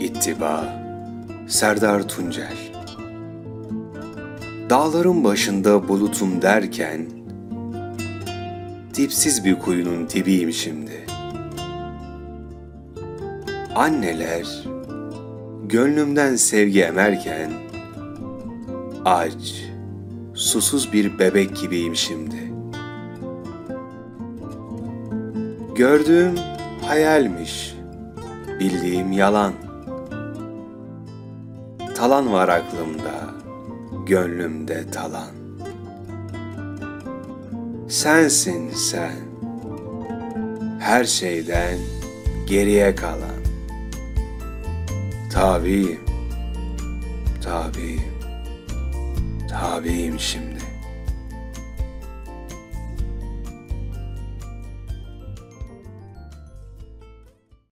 İttiba Serdar Tuncel. Dağların başında bulutum derken Dipsiz bir kuyunun dibiyim şimdi. Anneler Gönlümden sevgi emerken Aç, susuz bir bebek gibiyim şimdi. Gördüğüm hayalmiş, bildiğim yalan. Talan var aklımda, gönlümde talan. Sensin sen, her şeyden geriye kalan. Tabiyim, tabiyim, tabiyim şimdi.